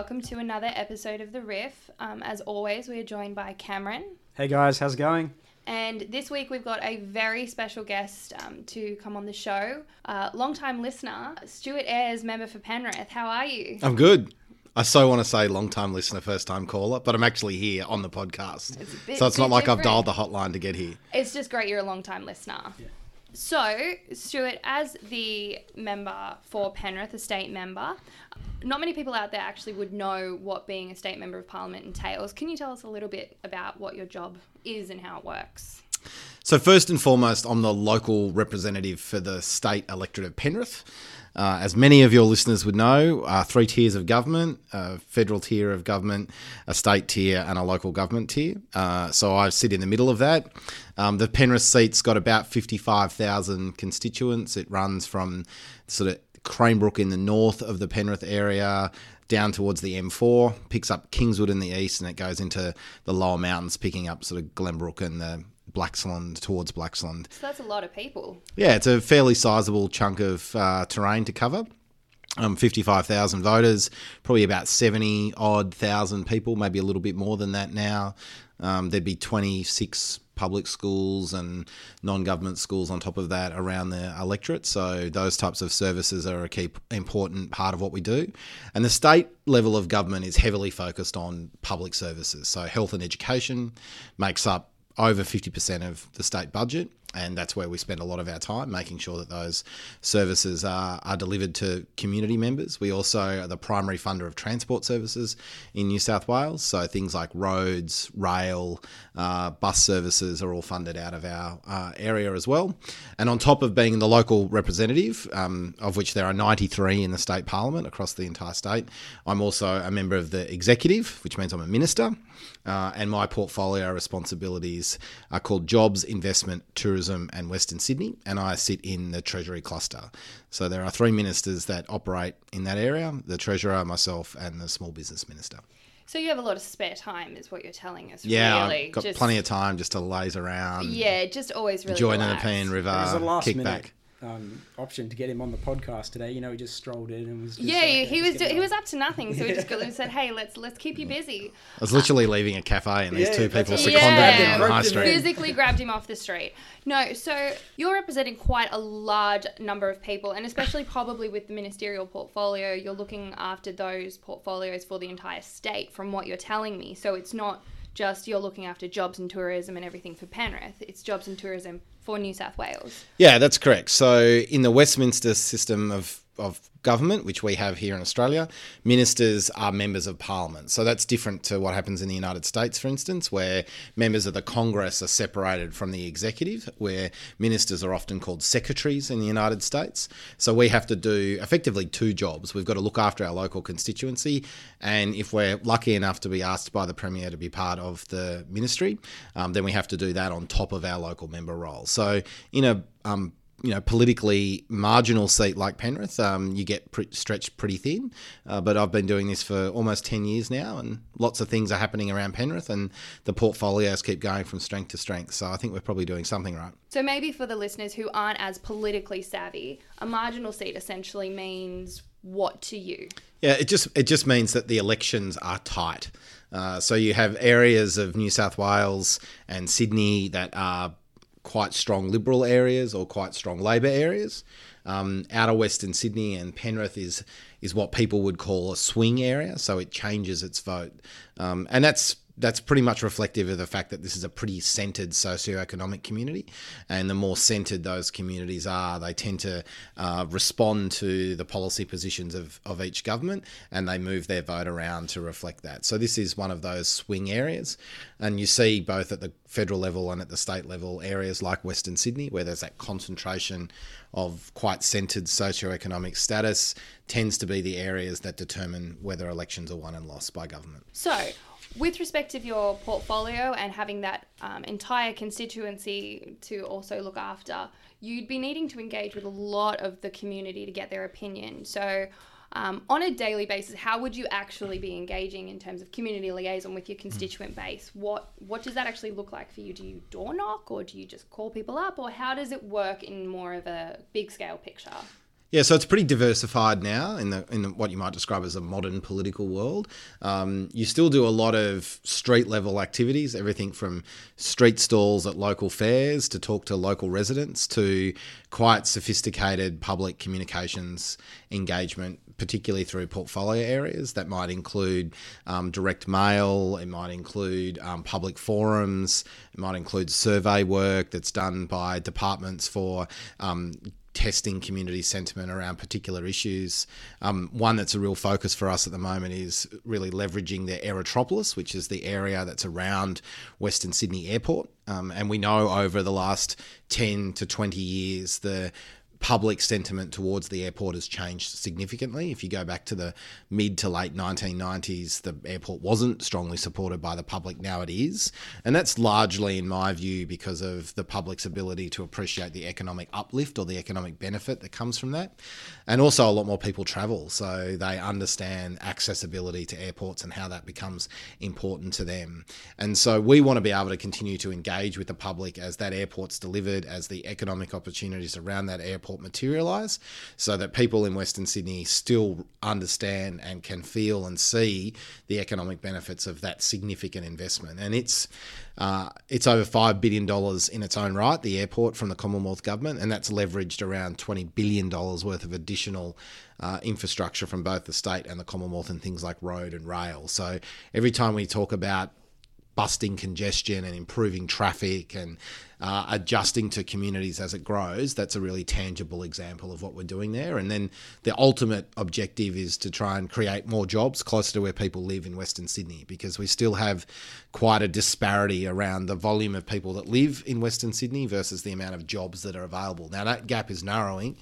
everyone, and welcome to another episode of The Riff. Um, as always, we are joined by Cameron. Hey guys, how's it going? And this week we've got a very special guest um, to come on the show. Uh, long-time listener, Stuart Ayres, member for Penrith. How are you? I'm good. I so want to say long time listener, first time caller, but I'm actually here on the podcast. It's bit- so it's not bit like I've dialed the hotline to get here. It's just great you're a long-time listener. So, Stuart, as the member for Penrith, a state member, not many people out there actually would know what being a state member of parliament entails. Can you tell us a little bit about what your job is and how it works? So, first and foremost, I'm the local representative for the state electorate of Penrith. Uh, as many of your listeners would know, uh, three tiers of government a federal tier of government, a state tier, and a local government tier. Uh, so I sit in the middle of that. Um, the Penrith seat's got about 55,000 constituents. It runs from sort of Cranebrook in the north of the Penrith area down towards the M4, picks up Kingswood in the east, and it goes into the lower mountains, picking up sort of Glenbrook and the Blaxland towards Blaxland. So that's a lot of people. Yeah, it's a fairly sizable chunk of uh, terrain to cover. Um, 55,000 voters, probably about 70 odd thousand people, maybe a little bit more than that now. Um, there'd be 26 public schools and non government schools on top of that around the electorate. So, those types of services are a key important part of what we do. And the state level of government is heavily focused on public services. So, health and education makes up over 50% of the state budget. And that's where we spend a lot of our time making sure that those services are, are delivered to community members. We also are the primary funder of transport services in New South Wales. So things like roads, rail, uh, bus services are all funded out of our uh, area as well. And on top of being the local representative, um, of which there are 93 in the state parliament across the entire state, I'm also a member of the executive, which means I'm a minister. Uh, and my portfolio responsibilities are called Jobs, Investment, Tourism, and Western Sydney. And I sit in the Treasury cluster. So there are three ministers that operate in that area the Treasurer, myself, and the Small Business Minister. So you have a lot of spare time, is what you're telling us. Yeah, really. I've got Just- plenty of time just to laze around, Yeah, just always really enjoy the relaxed. Nepean River, it was a last kick minute back. Um, option to get him on the podcast today. You know, he just strolled in and was. Just Yeah, like, he was do- he was up to nothing, so we just got, we said, "Hey, let's let's keep you busy." I was literally leaving a cafe, and these Yeah, two people what- seconded Yeah. me on the high street. Physically grabbed him off the street. No, so you're representing quite a large number of people, and especially probably with the ministerial portfolio, you're looking after those portfolios for the entire state, from what you're telling me. So it's not just you're looking after jobs and tourism and everything for Penrith. It's jobs and tourism for New South Wales. Yeah, that's correct. So, in the Westminster system of, of government, which we have here in Australia, ministers are members of parliament. So, that's different to what happens in the United States, for instance, where members of the Congress are separated from the executive, where ministers are often called secretaries in the United States. So, we have to do effectively two jobs. We've got to look after our local constituency, and if we're lucky enough to be asked by the Premier to be part of the ministry, um, then we have to do that on top of our local member role. So, in a um, you know, politically marginal seat like Penrith, um, you get pre- stretched pretty thin. Uh, but I've been doing this for almost 10 years now, and lots of things are happening around Penrith, and the portfolios keep going from strength to strength. So I think we're probably doing something right. So maybe for the listeners who aren't as politically savvy, a marginal seat essentially means what to you? Yeah, it just it just means that the elections are tight. Uh, so you have areas of New South Wales and Sydney that are quite strong Liberal areas or quite strong Labor areas. Um, outer Western Sydney and Penrith is is what people would call a swing area, so it changes its vote, um, and that's that's pretty much reflective of the fact that this is a pretty centred socioeconomic community, and the more centred those communities are, they tend to uh, respond to the policy positions of, of each government, and they move their vote around to reflect that. So this is one of those swing areas, and you see both at the federal level and at the state level areas like Western Sydney, where there's that concentration of quite centred socioeconomic status, tends to be the areas that determine whether elections are won and lost by government. So, with respect of your portfolio and having that um, entire constituency to also look after, you'd be needing to engage with a lot of the community to get their opinion. So, um, on a daily basis, how would you actually be engaging in terms of community liaison with your constituent base? What what does that actually look like for you? Do you door knock or do you just call people up, or how does it work in more of a big scale picture? Yeah, so it's pretty diversified now in the in what you might describe as a modern political world. Um, you still do a lot of street level activities, everything from street stalls at local fairs to talk to local residents to quite sophisticated public communications engagement, particularly through portfolio areas. That might include um, direct mail, it might include um, public forums, it might include survey work that's done by departments for um, testing community sentiment around particular issues. Um, one that's a real focus for us at the moment is really leveraging the Aerotropolis, which is the area that's around Western Sydney Airport. Um, and we know over the last 10 to 20 years, the public sentiment towards the airport has changed significantly. If you go back to the mid to late 1990s, the airport wasn't strongly supported by the public. Now it is. And that's largely, in my view, because of the public's ability to appreciate the economic uplift or the economic benefit that comes from that. And also, a lot more people travel. So they understand accessibility to airports and how that becomes important to them. And so we want to be able to continue to engage with the public as that airport's delivered, as the economic opportunities around that airport airport materialise so that people in Western Sydney still understand and can feel and see the economic benefits of that significant investment. And it's uh, it's over $5 billion in its own right, the airport from the Commonwealth Government, and that's leveraged around $20 billion worth of additional uh, infrastructure from both the state and the Commonwealth and things like road and rail. So every time we talk about busting congestion and improving traffic and uh, adjusting to communities as it grows, that's a really tangible example of what we're doing there. And then the ultimate objective is to try and create more jobs closer to where people live in Western Sydney because we still have quite a disparity around the volume of people that live in Western Sydney versus the amount of jobs that are available. Now, that gap is narrowing,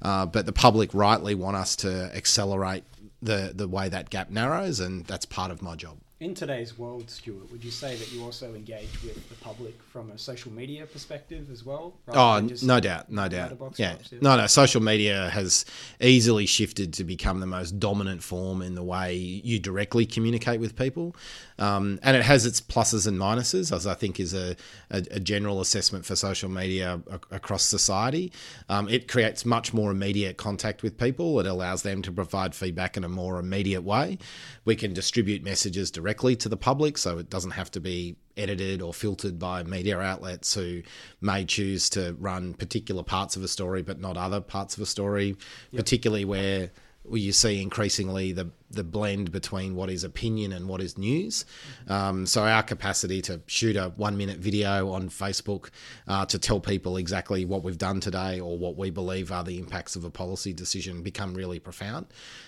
uh, but the public rightly want us to accelerate the, the way that gap narrows, and that's part of my job in today's world, Stuart, would you say that you also engage with the public from a social media perspective as well? Oh, no doubt, no doubt. Yeah. yeah. no, no. Social media has easily shifted to become the most dominant form in the way you directly communicate with people, um, and it has its pluses and minuses, as I think is a, a, a general assessment for social media across society. Um, it creates much more immediate contact with people. It allows them to provide feedback in a more immediate way. We can distribute messages directly directly to the public, so it doesn't have to be edited or filtered by media outlets who may choose to run particular parts of a story but not other parts of a story, yep. particularly where you see increasingly the the blend between what is opinion and what is news. Um, so our capacity to shoot a one minute video on Facebook uh, to tell people exactly what we've done today or what we believe are the impacts of a policy decision become really profound.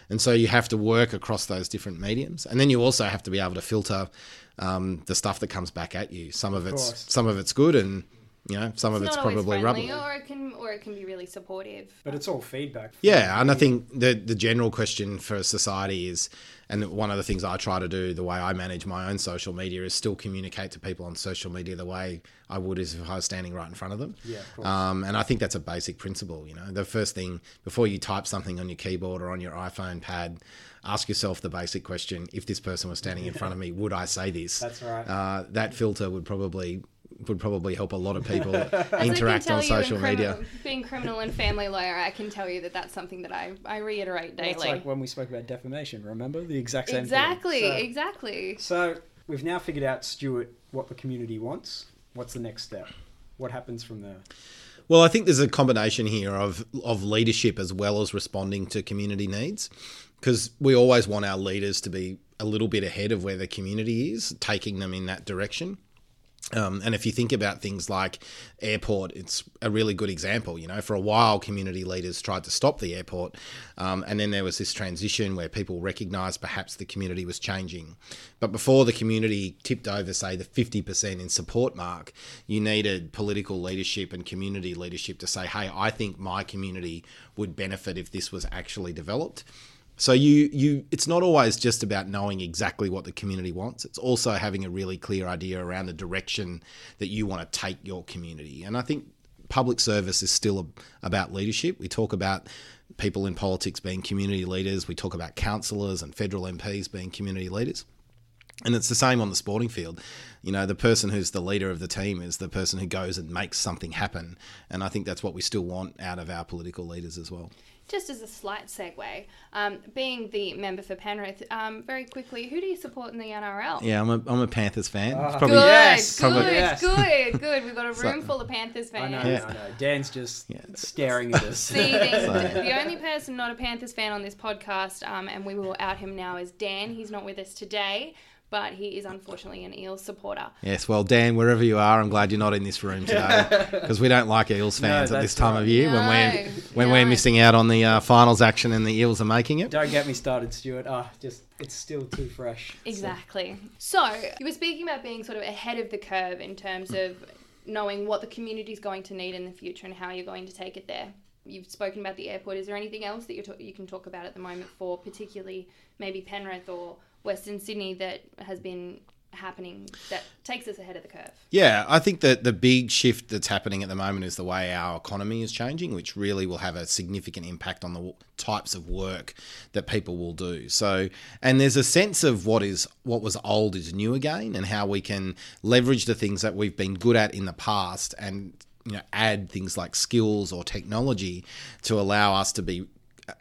And so you have to work across those different mediums, and then you also have to be able to filter um, the stuff that comes back at you. Some of, of it's course. some of it's good and you know, some it's of it's probably rubbish. Or it can, or it can be really supportive. But it's all feedback. Yeah, and I think the the general question for society is, and one of the things I try to do, the way I manage my own social media, is still communicate to people on social media the way I would as if I was standing right in front of them. Yeah, of um, and I think that's a basic principle. You know, the first thing before you type something on your keyboard or on your iPhone pad, ask yourself the basic question: If this person was standing in front of me, would I say this? That's right. Uh, that filter would probably would probably help a lot of people interact on social media. being criminal and family lawyer, I can tell you that that's something that I, I reiterate daily. Well, like when we spoke about defamation, remember? The exact same thing. Exactly, so, exactly. So we've now figured out, Stuart, what the community wants. What's the next step? What happens from there? Well, I think there's a combination here of, of leadership as well as responding to community needs because we always want our leaders to be a little bit ahead of where the community is, taking them in that direction. Um, and if you think about things like airport, it's a really good example. You know, for a while, community leaders tried to stop the airport, um, and then there was this transition where people recognised perhaps the community was changing. But before the community tipped over, say, the fifty percent in support mark, you needed political leadership and community leadership to say, "Hey, I think my community would benefit if this was actually developed." So you you it's not always just about knowing exactly what the community wants. It's also having a really clear idea around the direction that you want to take your community. And I think public service is still about leadership. We talk about people in politics being community leaders. We talk about councillors and federal MPs being community leaders. And it's the same on the sporting field. You know, the person who's the leader of the team is the person who goes and makes something happen. And I think that's what we still want out of our political leaders as well. Just as a slight segue, um, being the member for Penrith, um, very quickly, who do you support in the NRL? Yeah, I'm a, I'm a Panthers fan. Ah. It's probably Good, Yes, good, yes. good, good. We've got a So- room full of Panthers fans. I fans. know, Yeah. I know. Dan's just Yeah. staring at us. Seething. So- the only person not a Panthers fan on this podcast, um, and we will out him now, is Dan. He's not with us today, but he is unfortunately an Eels supporter. Yes, well, Dan, wherever you are, I'm glad you're not in this room today because we don't like Eels No, fans at this time right. of year when we're when no. we're missing out on the uh, finals action and the Eels are making it. Don't get me started, Stuart. Ah, just it's still too fresh. So- Exactly. So, you were speaking about being sort of ahead of the curve in terms of knowing what the community is going to need in the future and how you're going to take it there. You've spoken about the airport. Is there anything else that you you can talk about at the moment for particularly maybe Penrith or Western Sydney that has been happening that takes us ahead of the curve? Yeah, I think that the big shift that's happening at the moment is the way our economy is changing, which really will have a significant impact on the types of work that people will do. So, and there's a sense of what is what was old is new again, and how we can leverage the things that we've been good at in the past and you know add things like skills or technology to allow us to be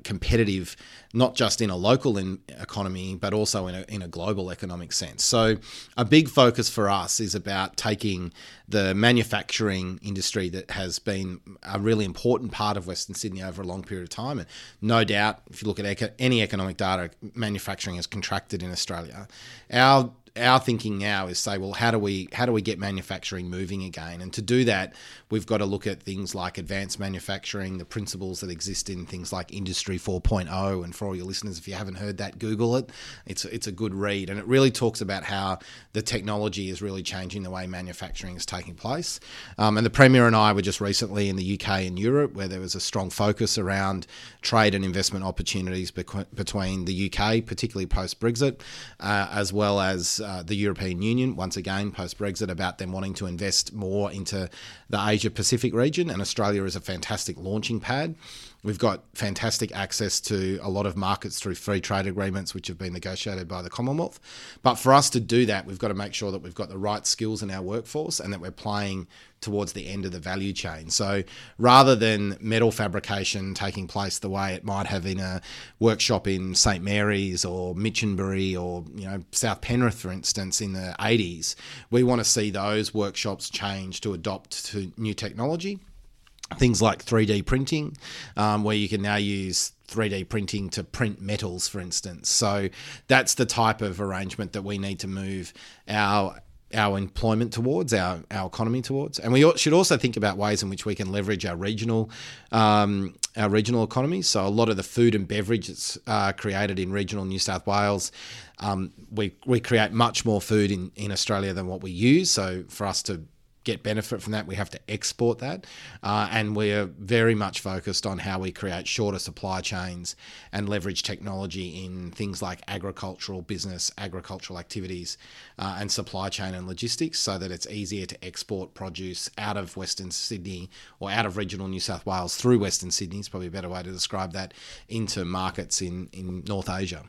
competitive, not just in a local in economy, but also in a, in a global economic sense. So, a big focus for us is about taking the manufacturing industry that has been a really important part of Western Sydney over a long period of time. And no doubt, if you look at any economic data, manufacturing has contracted in Australia. Our our thinking now is say, well, how do we how do we get manufacturing moving again? And to do that, we've got to look at things like advanced manufacturing, the principles that exist in things like Industry 4.0. And for all your listeners, if you haven't heard that, Google it. It's it's a good read, and it really talks about how the technology is really changing the way manufacturing is taking place. Um, and the Premier and I were just recently in the UK and Europe, where there was a strong focus around trade and investment opportunities bequ- between the UK, particularly post Brexit, uh, as well as uh, the European Union, once again post Brexit, about them wanting to invest more into the Asia Pacific region. And Australia is a fantastic launching pad. We've got fantastic access to a lot of markets through free trade agreements, which have been negotiated by the Commonwealth. But for us to do that, we've got to make sure that we've got the right skills in our workforce and that we're playing towards the end of the value chain. So rather than metal fabrication taking place the way it might have in a workshop in St Mary's or Minchinbury or you know South Penrith, for instance, in the 80s, we want to see those workshops change to adopt to new technology things like 3D printing, um, where you can now use 3D printing to print metals, for instance. So that's the type of arrangement that we need to move our our employment towards, our, our economy towards, and we should also think about ways in which we can leverage our regional um, our regional economies. So a lot of the food and beverage that's uh, created in regional New South Wales, um, we we create much more food in in Australia than what we use. So for us to get benefit from that, we have to export that. Uh, and we're very much focused on how we create shorter supply chains and leverage technology in things like agricultural business, agricultural activities, uh, and supply chain and logistics so that it's easier to export produce out of Western Sydney or out of regional New South Wales through Western Sydney, is probably a better way to describe that, into markets in, in North Asia.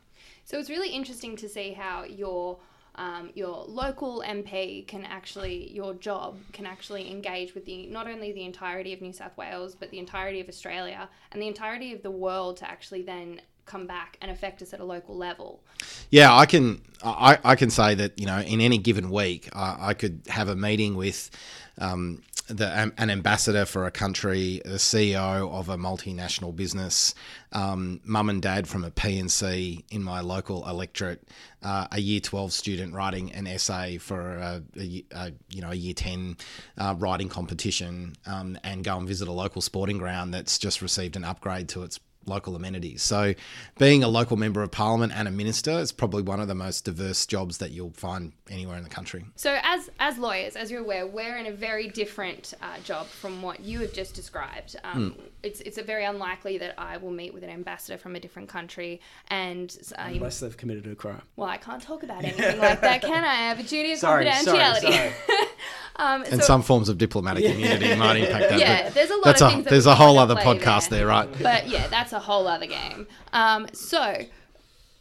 So it's really interesting to see how your um, your local MP can actually your job can actually engage with the not only the entirety of New South Wales but the entirety of Australia and the entirety of the world to actually then come back and affect us at a local level. Yeah, I can. I, I can say that you know in any given week, I, I could have a meeting with um, the an ambassador for a country, the CEO of a multinational business, um, mum and dad from a P&C in my local electorate, uh, a year twelve student writing an essay for a, a, a you know a year ten uh, writing competition, um, and go and visit a local sporting ground that's just received an upgrade to its local amenities. So, being a local member of parliament and a minister is probably one of the most diverse jobs that you'll find anywhere in the country. So as as lawyers, as you're aware, we're in a very different uh, job from what you have just described. Um, It's it's a very unlikely that I will meet with an ambassador from a different country and. Uh, you- Unless they've committed a crime. well, I can't talk about anything like that, can I? I have a duty of Sorry, sorry, confidentiality. um, And so- some forms of diplomatic immunity might impact that. Yeah, but there's a lot that's of a, things that There's a whole other podcast there. there, right? But yeah, that's a whole other game. Um, so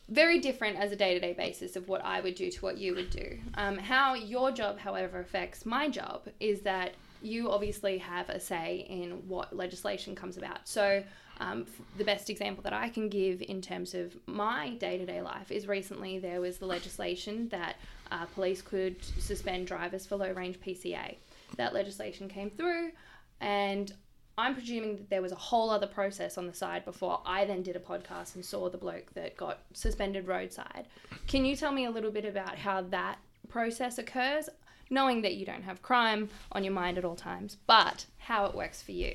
very different as a day to day basis of what I would do to what you would do. Um, how your job, however, affects my job is that you obviously have a say in what legislation comes about. So, um, the best example that I can give in terms of my day to day life is recently there was the legislation that uh, police could suspend drivers for low range PCA. That legislation came through, and I'm presuming that there was a whole other process on the side before I then did a podcast and saw the bloke that got suspended roadside. Can you tell me a little bit about how that process occurs? Knowing that you don't have crime on your mind at all times, but how it works for you.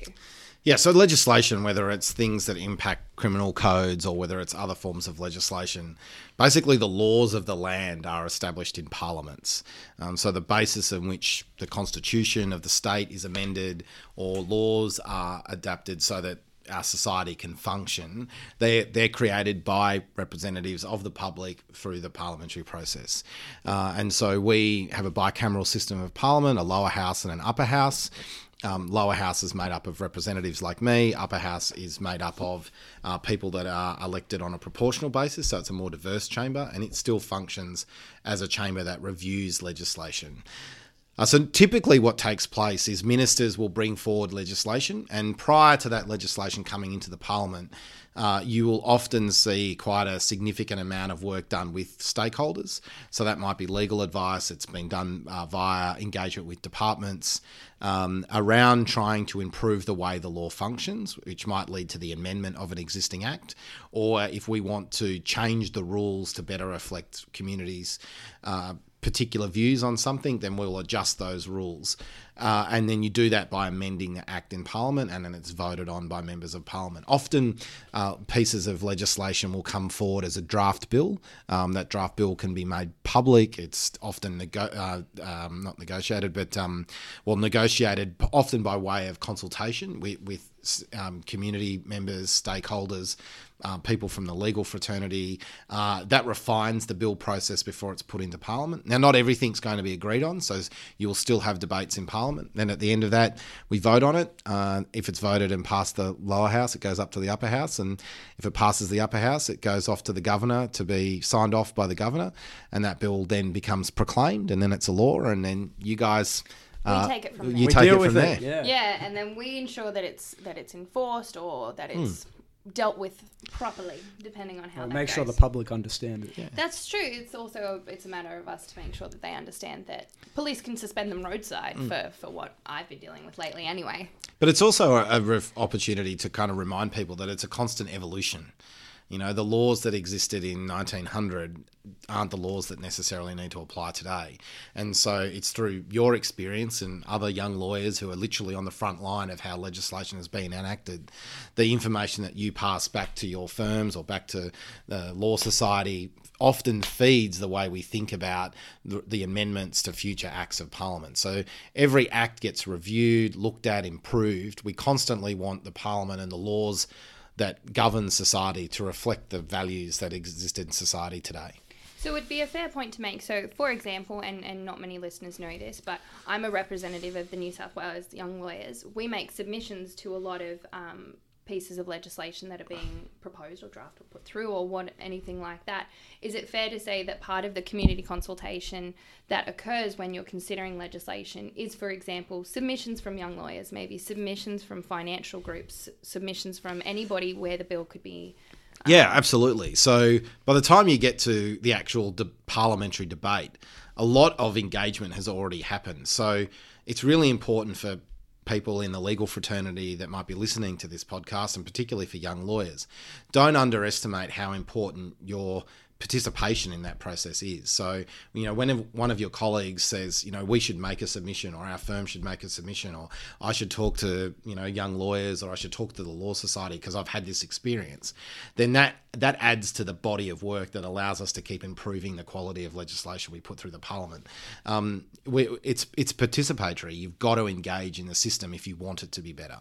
Yeah, so legislation, whether it's things that impact criminal codes or whether it's other forms of legislation, basically the laws of the land are established in parliaments. Um, so the basis on which the constitution of the state is amended or laws are adapted so that our society can function, they're, they're created by representatives of the public through the parliamentary process. Uh, and so we have a bicameral system of parliament, a lower house and an upper house. Um, lower house is made up of representatives like me. Upper house is made up of uh, people that are elected on a proportional basis, so it's a more diverse chamber, and it still functions as a chamber that reviews legislation. Uh, so typically, what takes place is ministers will bring forward legislation, and prior to that legislation coming into the parliament, uh, you will often see quite a significant amount of work done with stakeholders. So that might be legal advice. It's been done uh, via engagement with departments um, around trying to improve the way the law functions, which might lead to the amendment of an existing act, or if we want to change the rules to better reflect communities' uh, particular views on something, then we'll adjust those rules. Uh, and then you do that by amending the act in Parliament, and then it's voted on by members of Parliament. Often, uh, pieces of legislation will come forward as a draft bill. Um, that draft bill can be made public. It's often nego- uh, um, not negotiated, but um, well, negotiated often by way of consultation with, with um, community members, stakeholders, uh, people from the legal fraternity. Uh, that refines the bill process before it's put into Parliament. Now, not everything's going to be agreed on, so you'll still have debates in Parliament. Then at the end of that, we vote on it. Uh, if it's voted and passed the lower house, it goes up to the upper house, and if it passes the upper house, it goes off to the governor to be signed off by the governor, and that bill then becomes proclaimed, and then it's a law, and then you guys. We uh, take it from you there. We take deal it from with there. it. Yeah. Yeah, and then we ensure that it's that it's enforced or that it's dealt with properly, depending on how. Well, that make sure the public understand it. That's true. It's also it's a matter of us to make sure that they understand that police can suspend them roadside mm. for, for what I've been dealing with lately. Anyway, But it's also a, a ref- opportunity to kind of remind people that it's a constant evolution. You know, the laws that existed in 1900 aren't the laws that necessarily need to apply today. And so it's through your experience and other young lawyers who are literally on the front line of how legislation has been enacted, the information that you pass back to your firms or back to the law society often feeds the way we think about the, amendments to future acts of parliament. So every act gets reviewed, looked at, improved. We constantly want the parliament and the laws that govern society to reflect the values that exist in society today. So it would be a fair point to make. So, for example, and, and not many listeners know this, but I'm a representative of the New South Wales Young Lawyers. We make submissions to a lot of um, pieces of legislation that are being proposed or drafted or put through or what anything like that. Is it fair to say that part of the community consultation that occurs when you're considering legislation is, for example, submissions from young lawyers, maybe submissions from financial groups, submissions from anybody where the bill could be um, Yeah, absolutely. So by the time you get to the actual de- parliamentary debate, a lot of engagement has already happened. So it's really important for people in the legal fraternity that might be listening to this podcast, and particularly for young lawyers, don't underestimate how important your participation in that process is. So, you know, when one of your colleagues says, you know, we should make a submission or our firm should make a submission or I should talk to, you know, young lawyers or I should talk to the law society because I've had this experience, then that that adds to the body of work that allows us to keep improving the quality of legislation we put through the parliament. Um, we, it's it's participatory. You've got to engage in the system if you want it to be better.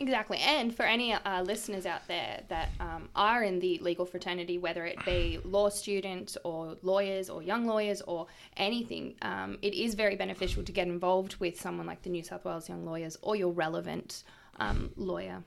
Exactly. And for any uh, listeners out there that um, are in the legal fraternity, whether it be law students or lawyers or young lawyers or anything, um, it is very beneficial to get involved with someone like the New South Wales Young Lawyers or your relevant um, lawyer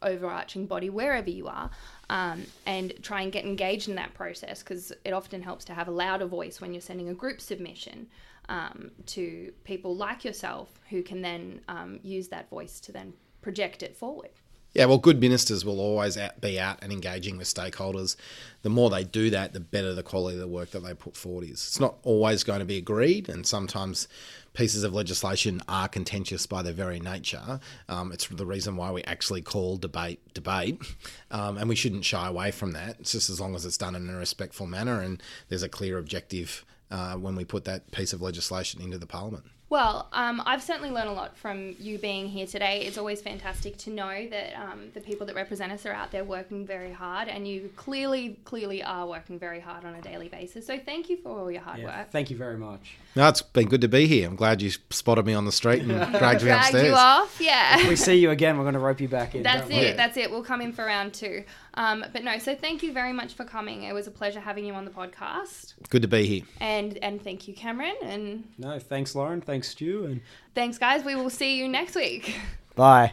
overarching body wherever you are um, and try and get engaged in that process because it often helps to have a louder voice when you're sending a group submission um, to people like yourself who can then um, use that voice to then project it forward. Yeah, well, good ministers will always out, be out and engaging with stakeholders. The more they do that, the better the quality of the work that they put forward is. It's not always going to be agreed, and sometimes pieces of legislation are contentious by their very nature. Um, it's the reason why we actually call debate debate, um, and we shouldn't shy away from that. It's just as long as it's done in a respectful manner and there's a clear objective uh, when we put that piece of legislation into the parliament. Well, um, I've certainly learned a lot from you being here today. It's always fantastic to know that um, the people that represent us are out there working very hard, and you clearly, clearly are working very hard on a daily basis. So thank you for all your hard Yeah, work. thank you very much. No, it's been good to be here. I'm glad you spotted me on the street and dragged me Drag upstairs. you off, yeah. If we see you again, we're going to rope you back in. That's it. worry. That's it. We'll come in for round two. Um, but no, so thank you very much for coming. It was a pleasure having you on the podcast, Good to be here. and and thank you, Cameron, and No, thanks, Lauren. Thanks, Stu. And thanks, guys. We will see you next week. bye.